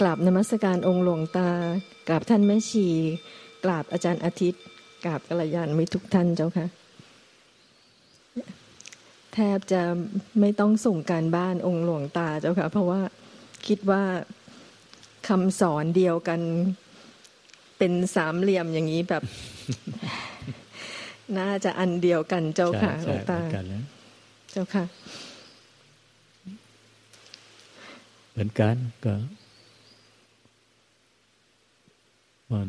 กราบนมัสการองค์หลวงตากราบท่านแม่ชี กราบอาจารย์อาทิตย์ กราบกัลยาณมิตรทุกท่านเจ้าค่ะ แทบจะไม่ต้องส่งการบ้านองค์หลวงตาเจ้าค่ะ เพราะว่าคิดว่าคำสอนเดียวกันเป็นสามเหลี่ยมอย่างนี้แบบ น่าจะอันเดียวกันเจ้าค่ะหลวงตาเจ้าค่ะ เหมือนกันก็ มัน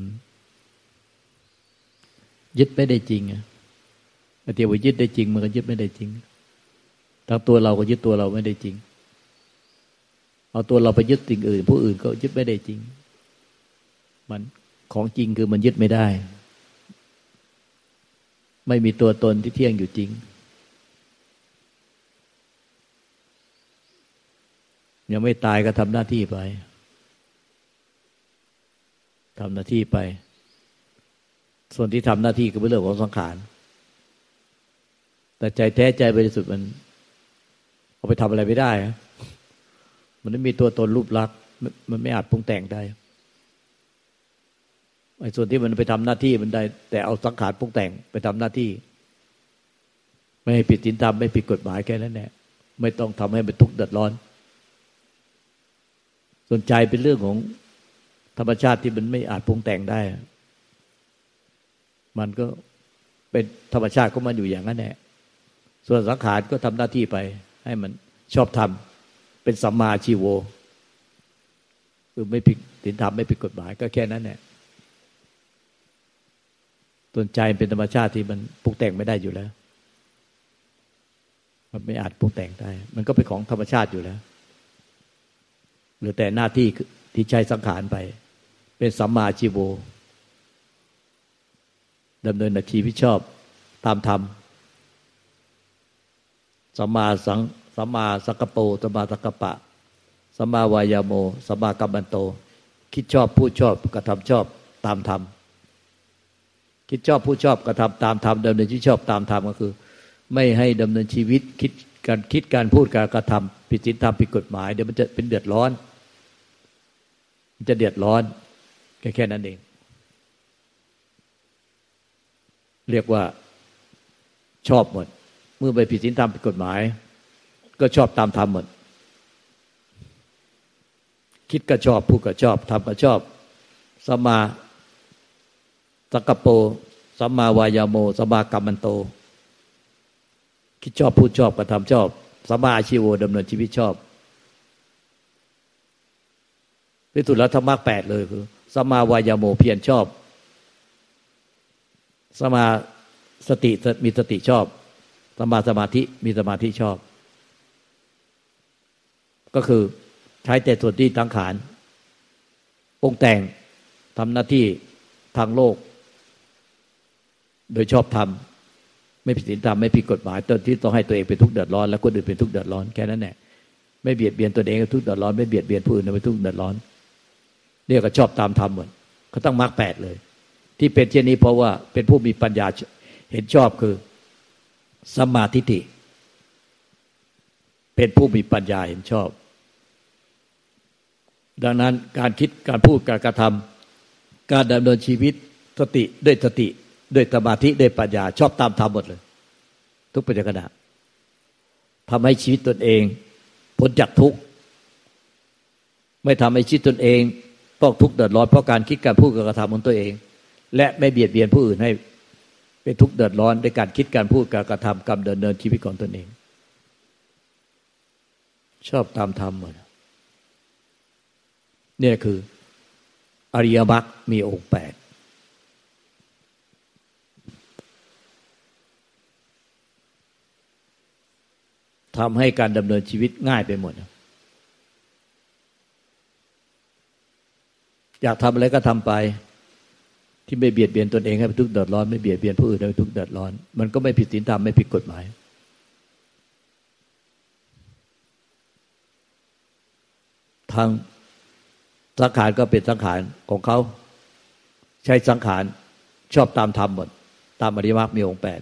ยึดไม่ได้จริงอะเดี๋ยวว่ายึดได้จริง มันก็ยึดไม่ได้จริงทั้งตัวเราก็ยึดตัวเราไม่ได้จริง เอาตัวเราไปยึดสิ่งอื่น ผู้อื่นก็ยึดไม่ได้จริง มันของจริงคือมันยึดไม่ได้ ไม่มีตัวตนที่เที่ยงอยู่จริง ยังไม่ตายก็ทำหน้าที่ไป ทำหน้าที่ไป ส่วนที่ทำหน้าที่ก็เป็นเรื่องของสังขาร แต่ใจแท้ใจบริสุทธิ์มัน เอาไปทำอะไรไม่ได้ มันไม่มีตัวตนรูปลักษณ์มันไม่อาจปรุงแต่งได้ไอ้ส่วนที่มันไปทำหน้าที่มันได้ แต่เอาสังขารปรุงแต่งไปทำหน้าที่ ไม่ให้ผิดศีลธรรมไม่ผิดกฎหมายแค่นั้นแหละไม่ต้องทำให้มันทุกข์เดือดร้อน ส่วนใจเป็นเรื่องของ ธรรมชาติที่มันไม่อาจปรุงแต่งได้ มันก็เป็นธรรมชาติของมันอยู่อย่างนั้นแหละส่วนสังขารก็ทำหน้าที่ไป ให้มันชอบทำเป็นสัมมาชีโวคือไม่ผิดศีลธรรมไม่ผิดกฎหมายก็แค่นั้นแหละส่วนใจเป็นธรรมชาติที่มันปรุงแต่งไม่ได้อยู่แล้ว มันไม่อาจปรุงแต่งได้ มันก็เป็นของธรรมชาติอยู่แล้ว หรือแต่หน้าที่ที่ใช้สังขารไป เป็นสัมมาชีโวดำเนินชีวิชอบตามธรรมสัมมาสังสัมมาสักโปสัมมาสักปะสัมมาวายาโมสัมมากัมมันโต คิดชอบพูดชอบกระทำชอบตามธรรมคิดชอบพูดชอบกระทำตามธรรมดำเนินชีวิตชอบตามธรรมก็คือ ไม่ให้ดำเนินชีวิตคิดการคิดการพูดการกระทำผิดศีลธรรมผิดกฎหมายเดี๋ยวมันจะเป็นเดือดร้อน มันจะเดือดร้อน แค่แค่นั้นเอง เรียกว่าชอบหมด เมื่อไปผิดศีลธรรมผิดกฎหมาย ก็ชอบตามธรรมหมด คิดก็ชอบ พูดก็ชอบทำก็ชอบสมาสักโปสัมมาวายาโมสมากรรมันโต คิดชอบพูดชอบกระทำชอบสมาอาชีโวดำเนินชีวิตชอบที่สุดแล้วธรรมะแปดเลยคือ สมาวายโมเพียรชอบ สมาสติมีสติชอบ สมาสมาธิมีสมาธิชอบ ก็คือใช้แต่ส่วนที่ทั้งขานองแต่งทำหน้าที่ทางโลก โดยชอบทำไม่ผิดศีลธรรมไม่ผิดกฎหมายตนที่ต้องให้ตัวเองเป็นทุกข์เดือดร้อนแล้วคนอื่นเป็นทุกข์เดือดร้อนแค่นั้นแหละไม่เบียดเบียนตัวเองเป็นทุกข์เดือดร้อนไม่เบียดเบียนผู้อื่นเป็นทุกข์เดือดร้อน เรียกว่าชอบตามธรรมหมดเขาต้องมรรคแปดเลย ที่เป็นเช่นนี้เพราะว่าเป็นผู้มีปัญญาเห็นชอบคือสมาธิิเป็นผู้มีปัญญาเห็นชอบ ดังนั้นการคิดการพูดการกระทำการดำเนินชีวิตสติด้วยสติด้วยสมาธิด้วยปัญญา ชอบตามธรรมหมดเลย ทุกปัจจุบันทำให้ชีวิตตนเองพ้นจากทุกข์ไม่ทำให้ชีวิตตนเอง ต้องทุกข์เดือดร้อนเพราะการคิดการพูดการกระทำของตัวเอง และไม่เบียดเบียนผู้อื่นให้เป็นทุกข์เดือดร้อนในการคิดการพูดการกระทำกรรมเดินเดินชีวิตของตนเอง ชอบตามธรรมหมดเนี่ยคือ อริยมรรคมีองค์แปดทำให้การดำเนินชีวิตง่ายไปหมด อยากทำอะไรก็ทำไป ที่ไม่เบียดเบียนตนเองให้ทุกข์เดือดร้อนไม่เบียดเบียนผู้อื่นให้ทุกข์เดือดร้อน มันก็ไม่ผิดศีลธรรมไม่ผิดกฎหมาย ทางสังขารก็เป็นสังขารของเขา ใช้สังขารชอบตามธรรมหมดตามอริยมรรคมีองค์แปด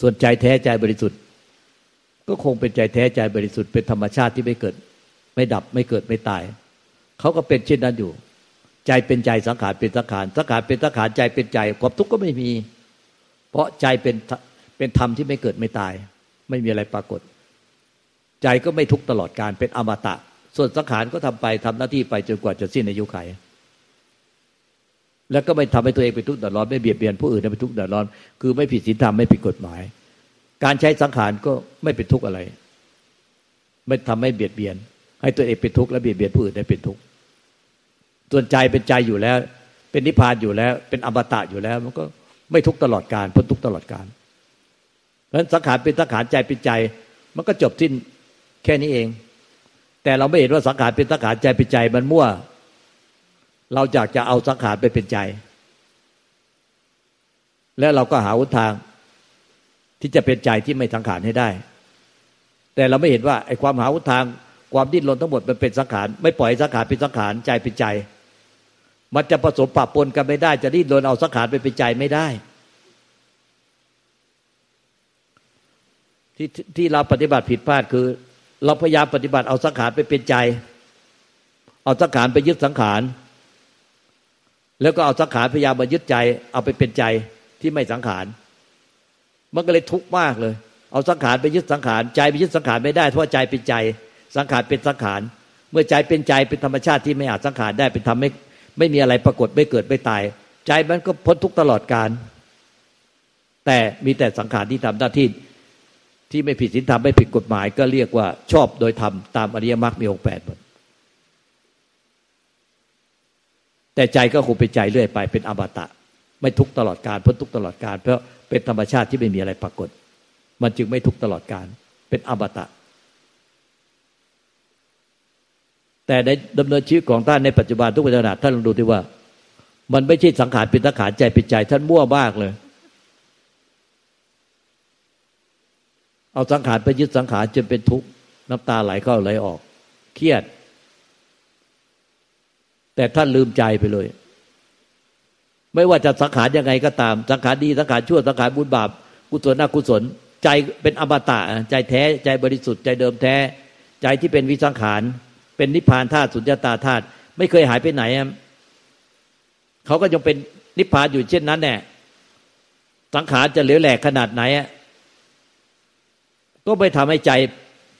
ส่วนใจแท้ใจบริสุทธิ์ ก็คงเป็นใจแท้ใจบริสุทธิ์เป็นธรรมชาติที่ไม่เกิด ไม่ดับไม่เกิดไม่ตาย เขาก็เป็นเช่นนั้นอยู่ ใจเป็นใจสังขารเป็นสังขารสังขารเป็นสังขารใจเป็นใจความทุกข์ก็ไม่มี เพราะใจเป็นเป็นธรรมที่ไม่เกิดไม่ตาย ไม่มีอะไรปรากฏ ใจก็ไม่ทุกตลอดการเป็นอมตะ ส่วนสังขารก็ทำไปทำหน้าที่ไปจนกว่าจะสิ้นอายุไข แล้วก็ไม่ทำให้ตัวเองเป็นทุกข์เดือดร้อนไม่เบียดเบียนผู้อื่นเป็นทุกข์เดือดร้อน คือไม่ผิดศีลธรรมไม่ผิดกฎหมาย การใช้สังขารก็ไม่เป็นทุกข์อะไร ไม่ทำให้เบียดเบียน ให้ตัวเองเป็นทุกข์และเบียดเบียนผู้อื่นได้เป็นทุกข์ส่วนใจเป็นใจอยู่แล้ว เป็นนิพพานอยู่แล้ว เป็นอมตะอยู่แล้ว มันก็ไม่ทุกข์ตลอดการพ้นทุกข์ตลอดการเพราะฉะนั้นสังขารเป็นสังขารใจเป็นใจ มันก็จบสิ้นแค่นี้เอง แต่เราไม่เห็นว่าสังขารเป็นสังขารใจเป็นใจมันมั่ว เราอยากจะเอาสังขารไปเป็นใจ และเราก็หาวุทางที่จะเป็นใจที่ไม่สังขารให้ได้ แต่เราไม่เห็นว่าไอ้ความหาวุทาง ความดิ้นรนทั้งหมดมันเป็นสังขารไม่ปล่อยสังขารเป็นสังขารใจเป็นใจ มันจะผสมปะปนกันไม่ได้ จะดิ้นรนเอาสังขารไปเป็นใจไม่ได้ ที่ที่เราปฏิบัติผิดพลาดคือ เราพยายามปฏิบัติเอาสังขารไปเป็นใจ เอาสังขารไปยึดสังขารแล้วก็เอาสังขารพยายามมายึดใจ เอาไปเป็นใจที่ไม่สังขารมันก็เลยทุกข์มากเลย เอาสังขารไปยึดสังขารใจไปยึดสังขารไม่ได้เพราะใจเป็นใจ สังขารเป็นสังขาร เมื่อใจเป็นใจเป็นธรรมชาติที่ไม่อาจสังขารได้เป็นทำไม่ไม่มีอะไรปรากฏไม่เกิดไม่ตาย ใจมันก็พ้นทุกตลอดการ แต่มีแต่สังขารที่ทำหน้าที่ที่ไม่ผิดศีลธรรมไม่ผิดกฎหมาย ก็เรียกว่าชอบโดยธรรมตามอริยมรรคมีองค์แปดหมดแต่ใจก็คงเป็นใจเรื่อยไปเป็นอมตะ ไม่ทุกตลอดการพ้นทุกตลอดการ เพราะเป็นธรรมชาติที่ไม่มีอะไรปรากฏ มันจึงไม่ทุกตลอดการเป็นอมตะ แต่ในดำเนินชีวิตของท่านในปัจจุบันทุกปัจจุบันท่านลองดูที่ว่า มันไม่ใช่สังขารเป็นสังขารใจเป็นใจท่านมั่วมากเลย เอาสังขารไปยึดสังขารจนเป็นทุกข์น้ำตาไหลเข้าไหลออก เครียด แต่ท่านลืมใจไปเลย ไม่ว่าจะสังขารยังไงก็ตาม สังขารดีสังขารชั่วสังขารบุญบาปกุศลอกุศล ใจเป็นอมตะ ใจแท้ใจบริสุทธิ์ใจเดิมแท้ ใจที่เป็นวิสังขาร เป็นนิพพานธาตุสุญญตาธาตุไม่เคยหายไปไหนเขาก็ยังเป็นนิพพานอยู่เช่นนั้นแน่สังขารจะเหลวแหลกขนาดไหนก็ไม่ทำให้ใจ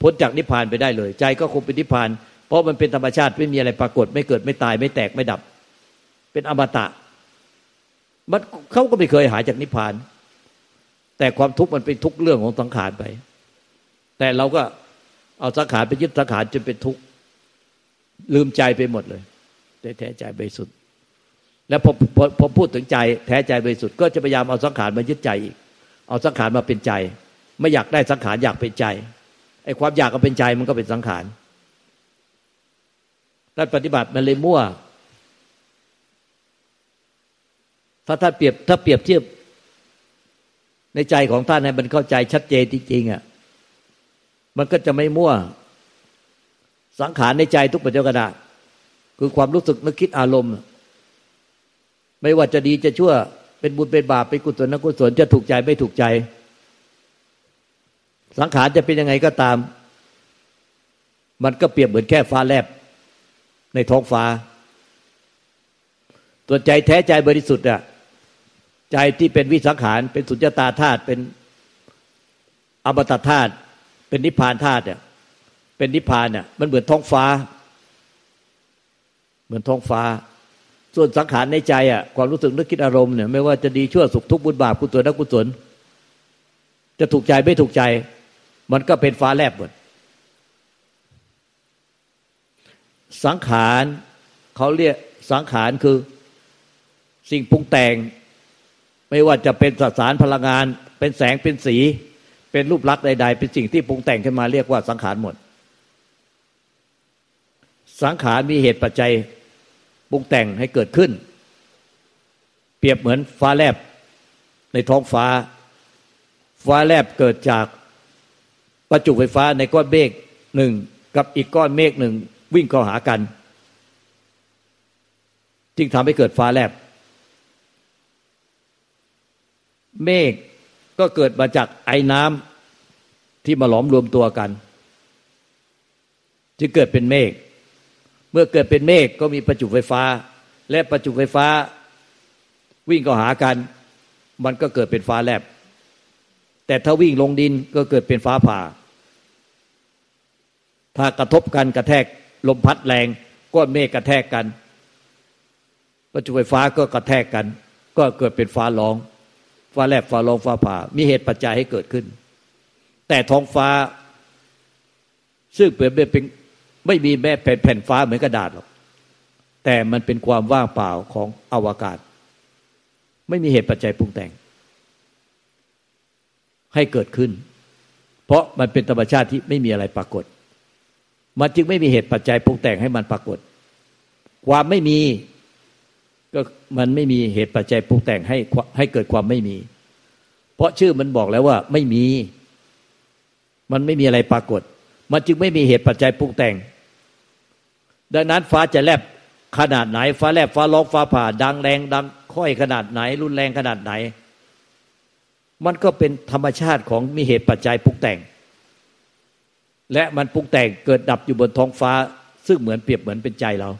พ้นจากนิพพานไปได้เลย ใจก็คงเป็นนิพพาน เพราะมันเป็นธรรมชาติไม่มีอะไรปรากฏ ไม่เกิดไม่ตายไม่แตกไม่ดับ เป็นอมตะมันเขาก็ไม่เคยหายจากนิพพาน แต่ความทุกข์มันเป็นทุกเรื่องของสังขารไป แต่เราก็เอาสังขารไปยึดสังขารจนเป็นทุกข์ ลืมใจไปหมดเลยแต่แท้ใจบริสุทธิ์แล้วพอพอพอพูดถึงใจแท้ใจบริสุทธิ์ก็จะพยายามเอาสังขารมายึดใจอีก เอาสังขารมาเป็นใจ ไม่อยากได้สังขารอยากเป็นใจไอ้ความอยากก็เป็นใจมันก็เป็นสังขารท่านปฏิบัติมันเลยมั่ว ถ้าท่านเปรียบถ้าเปรียบเทียบ ในใจของท่านให้มันเข้าใจชัดเจนจริงๆอะมันก็จะไม่มั่ว สังขารในใจทุกปัจจุบันคือความรู้สึกนึกคิดอารมณ์ ไม่ว่าจะดีจะชั่ว เป็นบุญเป็นบาปเป็นกุศลนกุศลจะถูกใจไม่ถูกใจ สังขารจะเป็นยังไงก็ตาม มันก็เปรียบเหมือนแค่ฟ้าแลบในท้องฟ้าตัวใจแท้ใจบริสุทธิ์อะใจที่เป็นวิสังขาร เป็นสุญญตาธาตุเป็นอมตะธาตุเป็นนิพพานธาตุเนี่ย เป็นนิพพานเนี่ยมันเหมือนท้องฟ้า เหมือนท้องฟ้า ส่วนสังขารในใจอะความรู้สึกนึกคิดอารมณ์เนี่ยไม่ว่าจะดีชั่วสุขทุกข์บุญบาปกุศลนักกุศลจะถูกใจไม่ถูกใจ มันก็เป็นฟ้าแลบหมดสังขารเขาเรียกสังขารคือสิ่งปรุงแต่ง ไม่ว่าจะเป็นสสารพลังงาน เป็นแสงเป็นสี เป็นรูปลักษณ์ใด ๆ เป็นสิ่งที่ปรุงแต่งขึ้นมาเรียกว่าสังขารหมด สังขารมีเหตุปัจจัยปรุงแต่งให้เกิดขึ้น เปรียบเหมือนฟ้าแลบในท้องฟ้า ฟ้าแลบเกิดจากประจุไฟฟ้าในก้อนเมฆหนึ่งกับอีกก้อนเมฆหนึ่งวิ่งเข้าหากัน จึงทำให้เกิดฟ้าแลบ เมฆก็เกิดมาจากไอ้น้ำที่มาหลอมรวมตัวกัน จึงเกิดเป็นเมฆ เมื่อเกิดเป็นเมฆก็มีประจุไฟฟ้า และประจุไฟฟ้า วิ่งก็หากัน มันก็เกิดเป็นฟ้าแลบ แต่ถ้าวิ่งลงดินก็เกิดเป็นฟ้าผ่า ถ้ากระทบกันกระแทกลมพัดแรงก้อนเมฆกระแทกกัน ประจุไฟฟ้าก็กระแทกกัน ก็เกิดเป็นฟ้าร้อง ฟ้าแลบฟ้าร้องฟ้าผ่า มีเหตุปัจจัยให้เกิดขึ้น แต่ท้องฟ้า ซึ่งเปลี่ยนเป็น ไม่มีแม่แผ่นแผ่นฟ้าเหมือนกระดาษหรอกแต่มันเป็นความว่างเปล่าของอวกาศ ไม่มีเหตุปัจจัยปรุงแต่ง ให้เกิดขึ้น เพราะมันเป็นธรรมชาติที่ไม่มีอะไรปรากฏ มันจึงไม่มีเหตุปัจจัยปรุงแต่งให้มันปรากฏ ความไม่มีก็มันไม่มีเหตุปัจจัยปรุงแต่งให้ให้เกิดความไม่มี เพราะชื่อมันบอกแล้วว่าไม่มี มันไม่มีอะไรปรากฏ มันจึงไม่มีเหตุปัจจัยปรุงแต่ง ดังนั้นฟ้าจะแลบขนาดไหน ฟ้าแลบฟ้าร้องฟ้าผ่า ดังแรงดังค่อยขนาดไหน รุนแรงขนาดไหน มันก็เป็นธรรมชาติของมีเหตุปัจจัยปรุงแต่ง และมันปรุงแต่งเกิดดับอยู่บนท้องฟ้า ซึ่งเหมือนเปรียบเหมือนเป็นใจเรา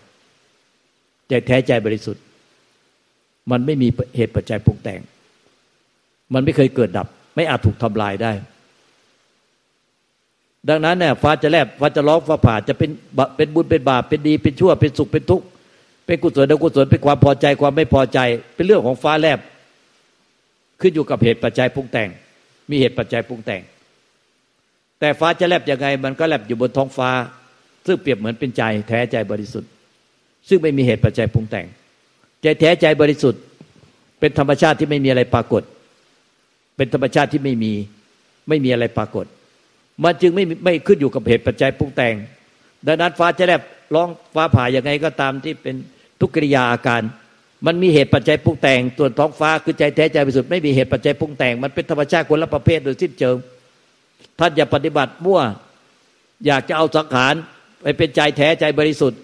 ใจแท้ใจบริสุทธิ์ มันไม่มีเหตุปัจจัยปรุงแต่ง มันไม่เคยเกิดดับ ไม่อาจถูกทำลายได้ ดังนั้นเนี่ยฟ้าจะแลบฟ้าจะร้องฟ้าผ่าจะเป็นเป็นบุญเป็นบาปเป็นดีเป็นชั่วเป็นสุขเป็นทุกข์เป็นกุศลอกุศลเป็นความพอใจความไม่พอใจ เป็นเรื่องของฟ้าแลบ ขึ้นอยู่กับเหตุปัจจัยปรุงแต่ง มีเหตุปัจจัยปรุงแต่ง แต่ฟ้าจะแลบยังไง มันก็แลบอยู่บนท้องฟ้า ซึ่งเปรียบเหมือนเป็นใจแท้ใจบริสุทธิ์ ซึ่งไม่มีเหตุปัจจัยปรุงแต่ง ใจแท้ใจบริสุทธิ์ เป็นธรรมชาติที่ไม่มีอะไรปรากฏ เป็นธรรมชาติที่ไม่มีไม่มีอะไรปรากฏ มันจึงไม่ไม่ขึ้นอยู่กับเหตุปัจจัยปรุงแต่ง ดังนั้นฟ้าจะแลบร้องฟ้าผ่าย่างไงก็ตามที่เป็นทุกกิริยาอาการ มันมีเหตุปัจจัยปรุงแต่งส่วนท้องฟ้าคือใจแท้ใจบริสุทธิ์ไม่มีเหตุปัจจัยปรุงแต่ง มันเป็นธรรมชาติคนละประเภทโดยสิ้นเชิงท่านอย่าปฏิบัติมั่ว อยากจะเอาสังขารไปเป็นใจแท้ใจบริสุทธิ์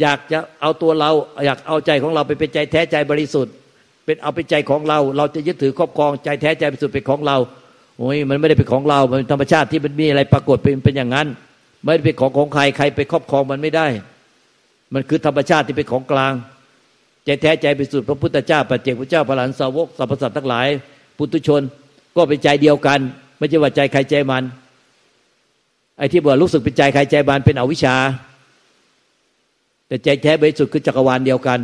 อยากจะเอาตัวเรา อยากเอาใจของเราไปเป็นใจแท้ใจบริสุทธิ์ เป็นเอาเป็นใจของเรา เราจะยึดถือครอบครองใจแท้ใจบริสุทธิ์เป็นของเรา โอ้ยมันไม่ได้เป็นของเรามันธรรมชาติที่มันมีอะไรปรากฏเป็นเป็นอย่างนั้น ไม่ได้เป็นของของใครใครไปครอบครองมันไม่ได้ มันคือธรรมชาติที่เป็นของกลางใจแท้ใจไปสุดพระพุทธเจ้าปัจเจกพระเจ้าพระหลานสาวกสรรพสัตว์ทั้งหลาย ปุถุชนก็เป็นใจเดียวกัน ไม่ใช่ว่าใจใครใจมัน ไอ้ที่บอกรู้สึกเป็นใจใครใจมันเป็นอวิชชา แต่ใจแท้บริสุทธิ์คือจักรวาลเดียวกัน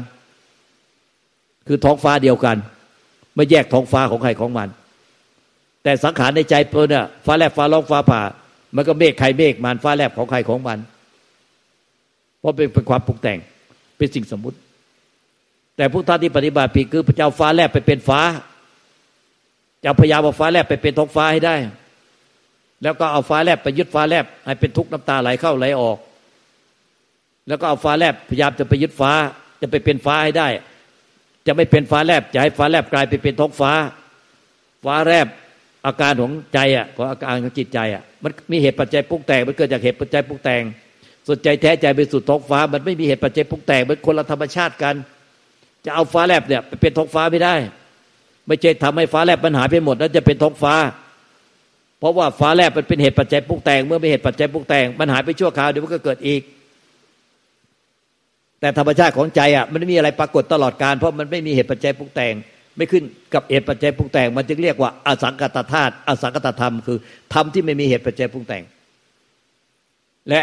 คือท้องฟ้าเดียวกัน ไม่แยกท้องฟ้าของใครของมัน แต่สังขารในใจเพลินเนี่ยฟ้าแลบฟ้าร้องฟ้าผ่า มันก็เมฆใครเมฆมันฟ้าแลบของใครของมัน เพราะเป็นเป็นความปรุงแต่งเป็นสิ่งสมมุติ แต่พวกท่านที่ปฏิบัติผิดคือพระเจ้าฟ้าแลบไปเป็นฟ้าจะพยายามเอาฟ้าแลบไปเป็นท้องฟ้าให้ได้ แล้วก็เอาฟ้าแลบไปยึดฟ้าแลบให้เป็นทุกข์น้ำตาไหลเข้าไหลออก แล้วก็เอาฟ้าแลบพยายามจะไปยึดฟ้า จะไปเป็นฟ้าให้ได้ จะไม่เป็นฟ้าแลบจะให้ฟ้าแลบกลายไปเป็นท้องฟ้า ฟ้าแลบ อาการของใจอะของอาการของจิตใจอะมันมีเหตุปัจจัยปรุงแต่งมันเกิดจากเหตุปัจจัยปรุงแต่งส่วนใจแท้ใจไปสู่ท้องฟ้า มันไม่มีเหตุปัจจัยปรุงแต่งมันคนละธรรมชาติกัน จะเอาฟ้าแลบเนี่ยไปเป็นท้องฟ้าไม่ได้ ไม่ใช่ทำให้ฟ้าแลบปัญหายไปหมดแล้วจะเป็นท้องฟ้า เพราะว่าฟ้าแลบมันเป็นเหตุปัจจัยปรุงแต่งเมื่อมีเหตุปัจจัยปรุงแต่งมันหายไปชั่วคราวเดี๋ยวมันก็เกิดอีก แต่ธรรมชาติของใจอะมันไม่มีอะไรปรากฏตลอดการ เพราะมันไม่มีเหตุปัจจัยปรุงแต่ง ไม่ขึ้นกับเหตุปัจจัยปรุงแต่ง มันจึงเรียกว่าอสังกตธาตุอสังกตธรรมคือธรรมที่ไม่มีเหตุปัจจัยปรุงแต่ง และ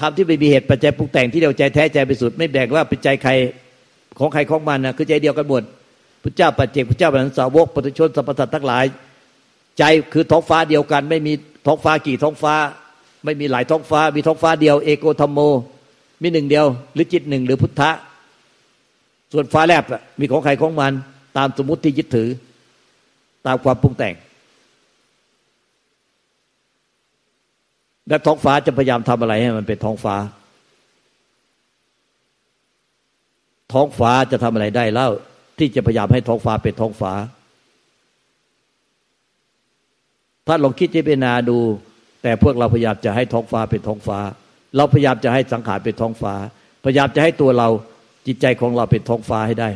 ธรรมที่ไม่มีเหตุปัจจัยปรุงแต่งที่เราใจแท้ใจไปสุด ไม่แบ่งว่าเป็นใจใครของใครของมันนะคือใจเดียวกันหมดพระเจ้าปัจเจกพระเจ้าบรรสาวกปุถุชนสรรพสัตทั้งหลาย ใจคือท้องฟ้าเดียวกัน ไม่มีท้องฟ้ากี่ท้องฟ้า ไม่มีหลายท้องฟ้า มีท้องฟ้าเดียวเอโกธรรมโม มีหนึ่งเดียว หรือจิตหนึ่งหรือพุทธะส่วนฟ้าแลบมีของใครของมัน ตามสมมติที่ยึดถือ ตามความปรุงแต่ง และท้องฟ้าจะพยายามทำอะไรให้มันเป็นท้องฟ้า ท้องฟ้าจะทำอะไรได้เล่าที่จะพยายามให้ท้องฟ้าเป็นท้องฟ้า ถ้าลองคิดที่เป็นนาดู แต่พวกเราพยายามจะให้ท้องฟ้าเป็นท้องฟ้า เราพยายามจะให้สังขารเป็นท้องฟ้า พยายามจะให้ตัวเราจิตใจของเราเป็นท้องฟ้าให้ได้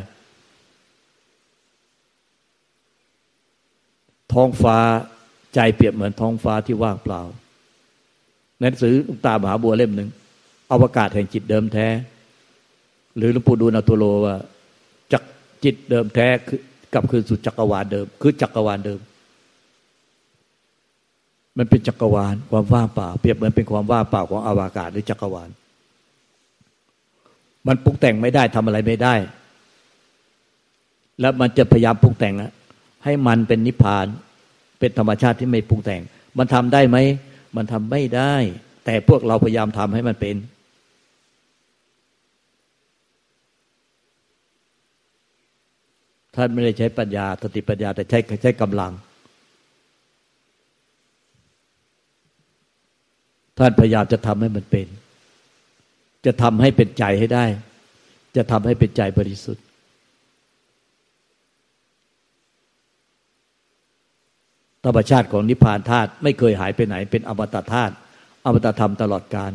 ท้องฟ้าใจเปรียบเหมือนท้องฟ้าที่ว่างเปล่าหนังสือตามหาบัวเล่มหนึ่งอวกาศแห่งจิตเดิมแท้ หรือหลวงปู่ดูลอาตุโลว่าจักจิตเดิมแท้คือกลับคืนสู่จักรวาลเดิม คือจักรวาลเดิม มันเป็นจักรวาลความว่างเปล่า เปรียบเหมือนเป็นความว่างเปล่าของอวกาศหรือจักรวาล มันปรุงแต่งไม่ได้ทำอะไรไม่ได้ แล้วมันจะพยายามปรุงแต่ง ให้มันเป็นนิพพาน เป็นธรรมชาติที่ไม่ปรุงแต่ง มันทำได้ไหม มันทำไม่ได้ แต่พวกเราพยายามทำให้มันเป็น ท่านไม่ได้ใช้ปัญญาสติปัญญา แต่ใช้ใช้กำลัง ท่านพยายามจะทำให้มันเป็น จะทำให้เป็นใจให้ได้ จะทำให้เป็นใจบริสุทธิ์ ธรรมชาติของนิพพานธาตุไม่เคยหายไปไหน เป็นอมตะธาตุอมตะธรรมตลอดการ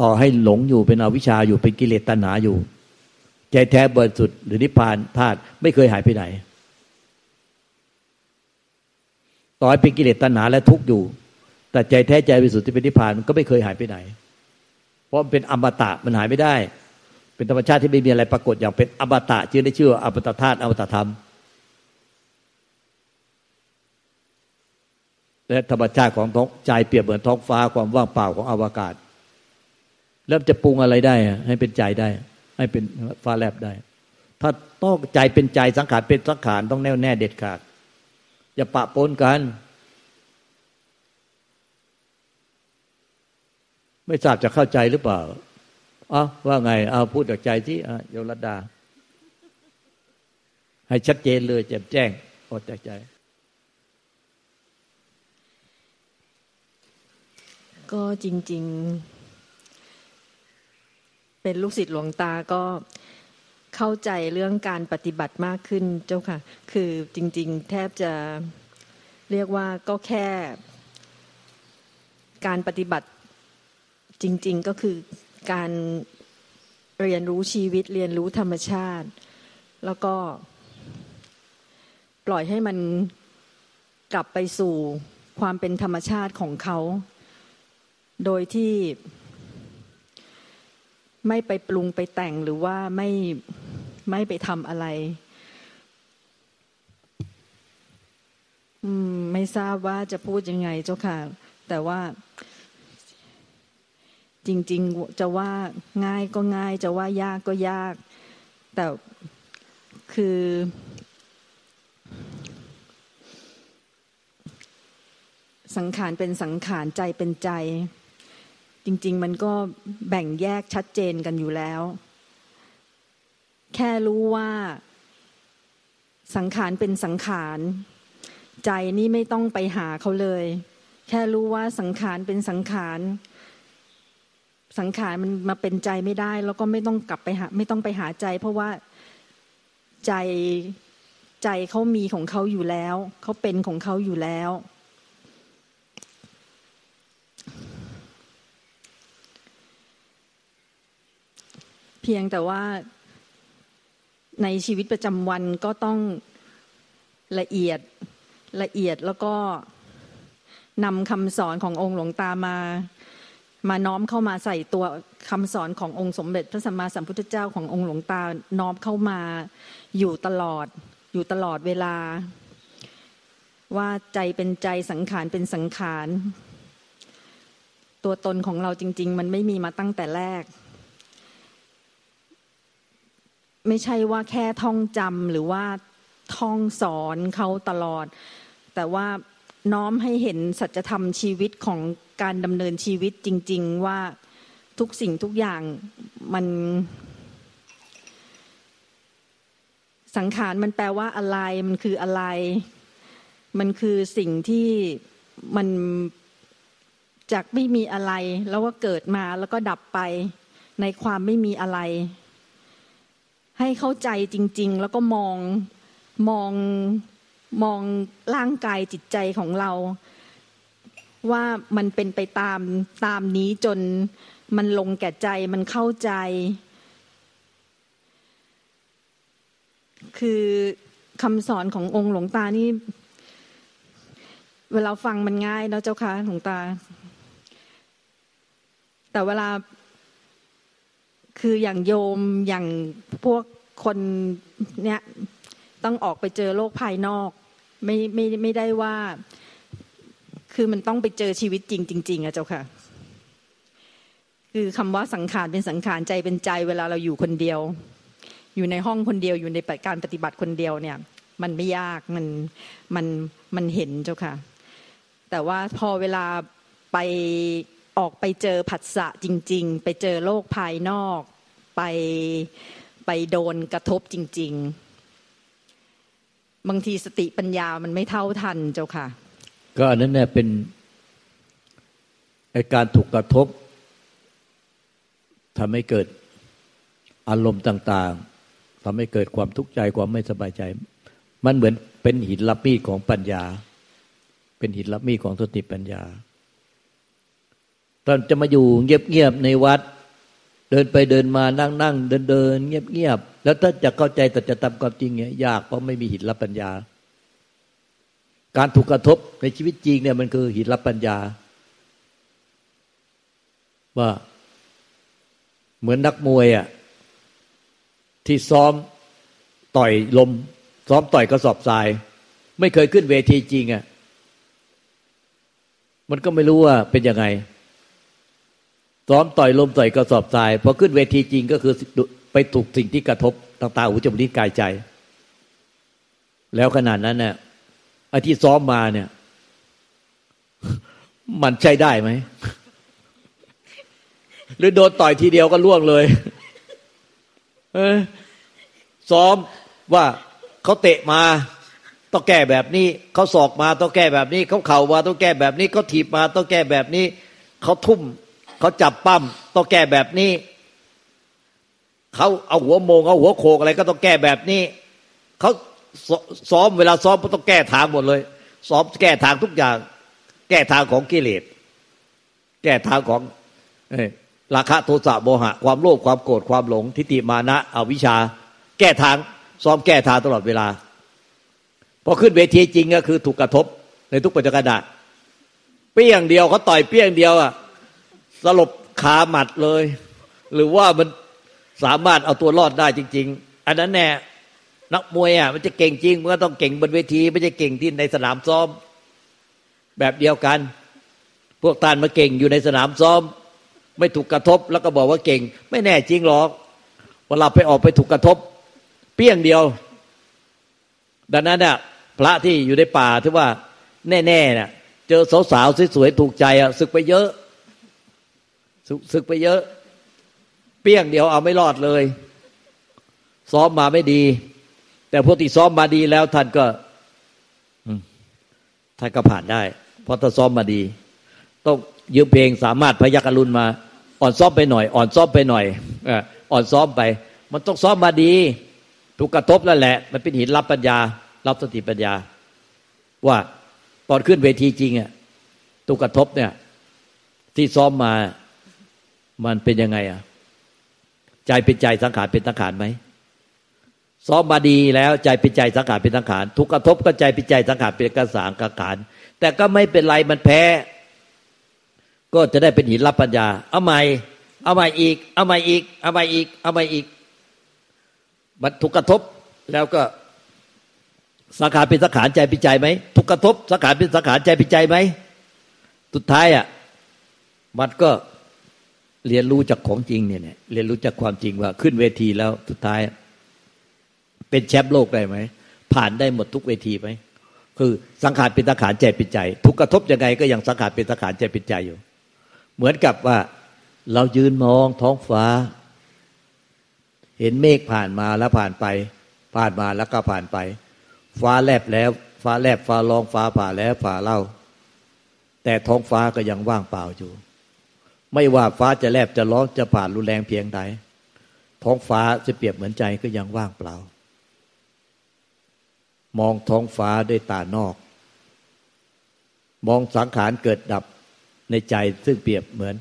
ต่อให้หลงอยู่เป็นอวิชชาอยู่เป็นกิเลสตัณหาอยู่ ใจแท้บริสุทธิ์หรือนิพพานธาตุไม่เคยหายไปไหน ต่อให้เป็นกิเลสตัณหาและทุกข์อยู่ แต่ใจแท้ใจบริสุทธิ์ที่เป็นนิพพานก็ไม่เคยหายไปไหน เพราะมันเป็นอมตะมันหายไม่ได้ เป็นธรรมชาติที่ไม่มีอะไรปรากฏอย่างเป็นอมตะจึงได้ชื่ออมตะธาตุอมตะธรรม และธรรมชาติของท้องใจเปรียบเหมือนท้องฟ้าความว่างเปล่าของอวกาศ แล้วจะปรุงอะไรได้ ให้เป็นใจได้ ให้เป็นฟ้าแลบได้ ถ้าต้องใจเป็นใจสังขารเป็นสังขารต้องแน่วแน่เด็ดขาด อย่าปะปนกัน ไม่ทราบจะเข้าใจหรือเปล่าอ๋อว่าไงเอาพูดจากใจที่โยรดา ให้ชัดเจนเลยแจ่มแจ้งออกจากใจ ก็จริง ๆ เป็นลูกศิษย์หลวงตาก็เข้าใจเรื่องการปฏิบัติมากขึ้นเจ้าค่ะ คือจริง ๆ แทบจะเรียกว่าก็แค่ การปฏิบัติจริง ๆ ก็คือการเรียนรู้ชีวิตเรียนรู้ธรรมชาติ แล้วก็ ปล่อยให้มันกลับไปสู่ความเป็นธรรมชาติของเขา โดยที่ไม่ไปปรุงไปแต่งหรือว่าไม่ไม่ไปทำอะไรไม่ทราบว่าจะพูดยังไงเจ้าค่ะ แต่ว่า จริง ๆ จะว่าง่ายก็ง่าย จะว่ายากก็ยาก แต่คือ สังขารเป็นสังขารใจเป็นใจ จริง ๆ มันก็แบ่งแยกชัดเจนกันอยู่แล้ว แค่รู้ว่าสังขารเป็นสังขาร ใจนี่ไม่ต้องไปหาเขาเลย แค่รู้ว่าสังขารเป็นสังขาร สังขารมันมาเป็นใจไม่ได้ แล้วก็ไม่ต้องกลับไปหาไม่ต้องไปหาใจ เพราะว่าใจใจเขามีของเขาอยู่แล้ว เขาเป็นของเขาอยู่แล้ว เพียงแต่ว่าในชีวิตประจำวันก็ต้องละเอียดละเอียดแล้วก็นำคำสอนขององค์หลวงตามา มาน้อมเข้ามาใส่ตัวคำสอนขององค์สมเด็จพระสัมมาสัมพุทธเจ้าขององค์หลวงตาน้อมเข้ามาอยู่ตลอด อยู่ตลอดเวลา ว่าใจเป็นใจสังขารเป็นสังขาร ตัวตนของเราจริง ๆ มันไม่มีมาตั้งแต่แรก ไม่ใช่ว่าแค่ท่องจำหรือว่าท่องสอนเขาตลอด แต่ว่าน้อมให้เห็นสัจธรรมชีวิตของการดำเนินชีวิตจริง ๆ ว่าทุกสิ่งทุกอย่างมันสังขารมันแปลว่าอะไร มันคืออะไร มันคือสิ่งที่มันจากไม่มีอะไร แล้วว่าเกิดมาแล้วก็ดับไปในความไม่มีอะไร ให้เข้าใจจริง ๆ แล้วก็มองมองมองร่างกายจิตใจของเรา ว่ามันเป็นไปตามตามนี้จนมันลงแก่ใจมันเข้าใจ คือคำสอนขององค์หลวงตานี่ เวลาฟังมันง่ายนะเจ้าค่ะหลวงตา แต่เวลา คืออย่างโยมอย่างพวกคนเนี้ยต้องออกไปเจอโลกภายนอก ไม่ไม่ไม่ได้ว่า คือมันต้องไปเจอชีวิตจริงจริงๆอะเจ้าค่ะ คือคำว่าสังขารเป็นสังขารใจเป็นใจ เวลาเราอยู่คนเดียว อยู่ในห้องคนเดียวอยู่ในการปฏิบัติคนเดียวเนี่ย มันไม่ยากมันมันมันเห็นเจ้าค่ะ แต่ว่าพอเวลาไป ออกไปเจอผัสสะจริง ๆ ไปเจอโลกภายนอก ไปไปโดนกระทบจริง ๆ บางทีสติปัญญามันไม่เท่าทันเจ้าค่ะ ก็อันนั้นเนี่ยเป็นไอการถูกกระทบทำให้เกิดอารมณ์ต่าง ๆทำให้เกิดความทุกข์ใจความไม่สบายใจ มันเหมือนเป็นหินลับมีดของปัญญา เป็นหินลับมีดของสติปัญญา ตอนจะมาอยู่เงียบๆในวัด เดินไปเดินมานั่งนั่งเดินเดินเงียบๆแล้วถ้าจะเข้าใจแต่จะทำความจริงเนี่ยยากเพราะไม่มีหินลับปัญญา การถูกกระทบในชีวิตจริงเนี่ยมันคือหินลับปัญญา ว่าเหมือนนักมวยอะที่ซ้อมต่อยลม ซ้อมต่อยกระสอบทราย ไม่เคยขึ้นเวทีจริงอะมันก็ไม่รู้ว่าเป็นยังไง ซ้อมต่อยลมต่อยกระสอบทรายพอขึ้นเวทีจริงก็คือไปถูกสิ่งที่กระทบต่างๆหูจมูกลิ้นกายใจ แล้วขนาดนั้นเนี่ยไอ้ที่ซ้อมมาเนี่ย มันใช้ได้ไหม หรือโดนต่อยทีเดียวก็ล่วงเลย เออซ้อมว่าเขาเตะมา ต้องแก้แบบนี้เขาศอกมาต้องแก้แบบนี้เขาเข่ามาต้องแก้แบบนี้เขาถีบมาต้องแก้แบบนี้เขาทุ่ม เขาจับปั้มต้องแก้แบบนี้เขาเอาหัวโมงเอาหัวโขกอะไรก็ต้องแก้แบบนี้เขาซ้อมเวลาซ้อมก็ต้องแก้ทางหมดเลยซ้อมแก้ทางทุกอย่าง แก้ทางของกิเลสแก้ทางของราคะโทสะโมหะ ความโลภความโกรธความหลง ทิฏฐิมานะอวิชชา แก้ทางซ้อมแก้ทางตลอดเวลาพอขึ้นเวทีจริงก็คือถูกกระทบในทุกปัจจุบันเปี้ยงเดียวเขาต่อยเปี้ยงเดียวอะ สลบขาหมัดเลย หรือว่ามันสามารถเอาตัวรอดได้จริง ๆ อันนั้นแน่นักมวยอะมันจะเก่งจริงมันก็ต้องเก่งบนเวทีไม่ใช่เก่งที่ในสนามซ้อม แบบเดียวกัน พวกตานมาเก่งอยู่ในสนามซ้อม ไม่ถูกกระทบแล้วก็บอกว่าเก่ง ไม่แน่จริงหรอกเวลาไปออกไปถูกกระทบ เปี้ยงเดียว ดังนั้นเนี่ยพระที่อยู่ในป่าที่ว่าแน่ๆเนี่ยเจอสาวๆสวยๆถูกใจอะศึกไปเยอะ ศึกไปเยอะ เปี้ยงเดียวเอาไม่รอดเลย ซ้อมมาไม่ดี แต่พวกที่ซ้อมมาดีแล้วท่านก็ท่านก็ผ่านได้ เพราะถ้าซ้อมมาดี ต้องยืมเพลงสามารถพยักรุณมา อ่อนซ้อมไปหน่อย อ่อนซ้อมไปหน่อยอ่อนซ้อมไป มันต้องซ้อมมาดี ถูกกระทบแล้วแหละ มันเป็นหินรับปัญญา รับสติปัญญา ว่าตอนขึ้นเวทีจริงอะถูกกระทบเนี่ย ที่ซ้อมมา มันเป็นยังไงอะ ใจเป็นใจสังขารเป็นสังขารไหมซ้อมมาดีแล้วใจเป็นใจสังขารเป็นสังขารถูกกระทบก็ใจเป็นใจสังขารเป็นกระสางกระขารแต่ก็ไม่เป็นไรมันแพ้ ก็จะได้เป็นหินรับปัญญา เอาใหม่ เอาใหม่อีก เอาใหม่อีก เอาใหม่อีก เอาใหม่อีก มันถูกกระทบแล้วก็สังขารเป็นสังขารใจเป็นใจไหมถูกกระทบสังขารเป็นสังขารใจเป็นใจไหมสุดท้ายอะมันก็ เรียนรู้จากของจริงเนี่ยเรียนรู้จากความจริงว่าขึ้นเวทีแล้วสุดท้าย เป็นแชมป์โลกได้ไหมผ่านได้หมดทุกเวทีไหมคือสังขารเป็นสังขารใจเป็นใจถูกกระทบยังไงก็ยังสังขารเป็นสังขารใจเป็นใจอยู่ เหมือนกับว่าเรายืนมองท้องฟ้า เห็นเมฆผ่านมาแล้วผ่านไป ผ่านมาแล้วก็ผ่านไป ฟ้าแลบแล้ว ฟ้าแลบฟ้าร้องฟ้าผ่าแล้วผ่าเล่า แต่ท้องฟ้าก็ยังว่างเปล่าอยู่ ไม่ว่าฟ้าจะแลบจะร้องจะผ่านรุนแรงเพียงใด ท้องฟ้าจะเปรียบเหมือนใจก็ยังว่างเปล่า มองท้องฟ้าด้วยตานอก มองสังขารเกิดดับในใจซึ่งเปรียบเหมือน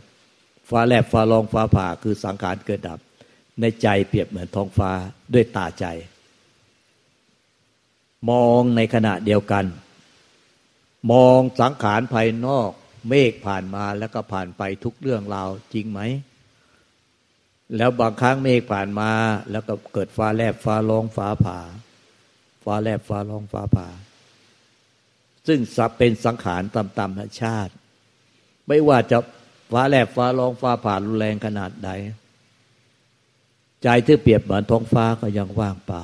ฟ้าแลบฟ้าร้องฟ้าผ่าคือสังขารเกิดดับ ในใจเปรียบเหมือนท้องฟ้าด้วยตาใจ มองในขณะเดียวกัน มองสังขารภายนอก เมฆผ่านมาแล้วก็ผ่านไปทุกเรื่องราวจริงไหม แล้วบางครั้งเมฆผ่านมา แล้วก็เกิดฟ้าแลบฟ้าร้องฟ้าผ่า ฟ้าแลบฟ้าร้องฟ้าผ่า ซึ่งสับเป็นสังขารตามธรรมชาติ ไม่ว่าจะฟ้าแลบฟ้าร้องฟ้าผ่ารุนแรงขนาดใด ใจที่เปรียบเหมือนท้องฟ้าก็ยังว่างเปล่า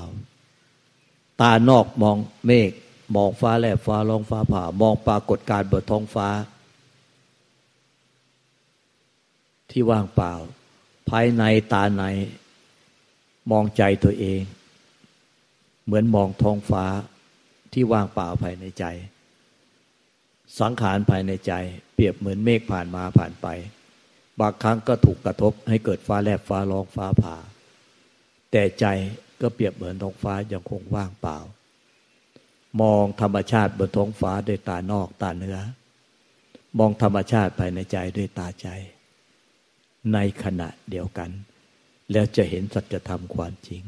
ตานอกมองเมฆมองฟ้าแลบฟ้าร้องฟ้าผ่า มองปรากฏการณ์บนท้องฟ้า ที่ว่างเปล่า ภายในตาใน มองใจตัวเอง เหมือนมองท้องฟ้าที่ว่างเปล่าภายในใจ สังขารภายในใจ เปรียบเหมือนเมฆผ่านมาผ่านไป บางครั้งก็ถูกกระทบให้เกิดฟ้าแลบฟ้าร้องฟ้าผ่า แต่ใจก็เปรียบเหมือนท้องฟ้ายังคงว่างเปล่า มองธรรมชาติบนท้องฟ้าด้วยตานอกตาเนื้อ มองธรรมชาติภายในใจด้วยตาใจ ในขณะเดียวกัน แล้วจะเห็นสัจธรรมความจริง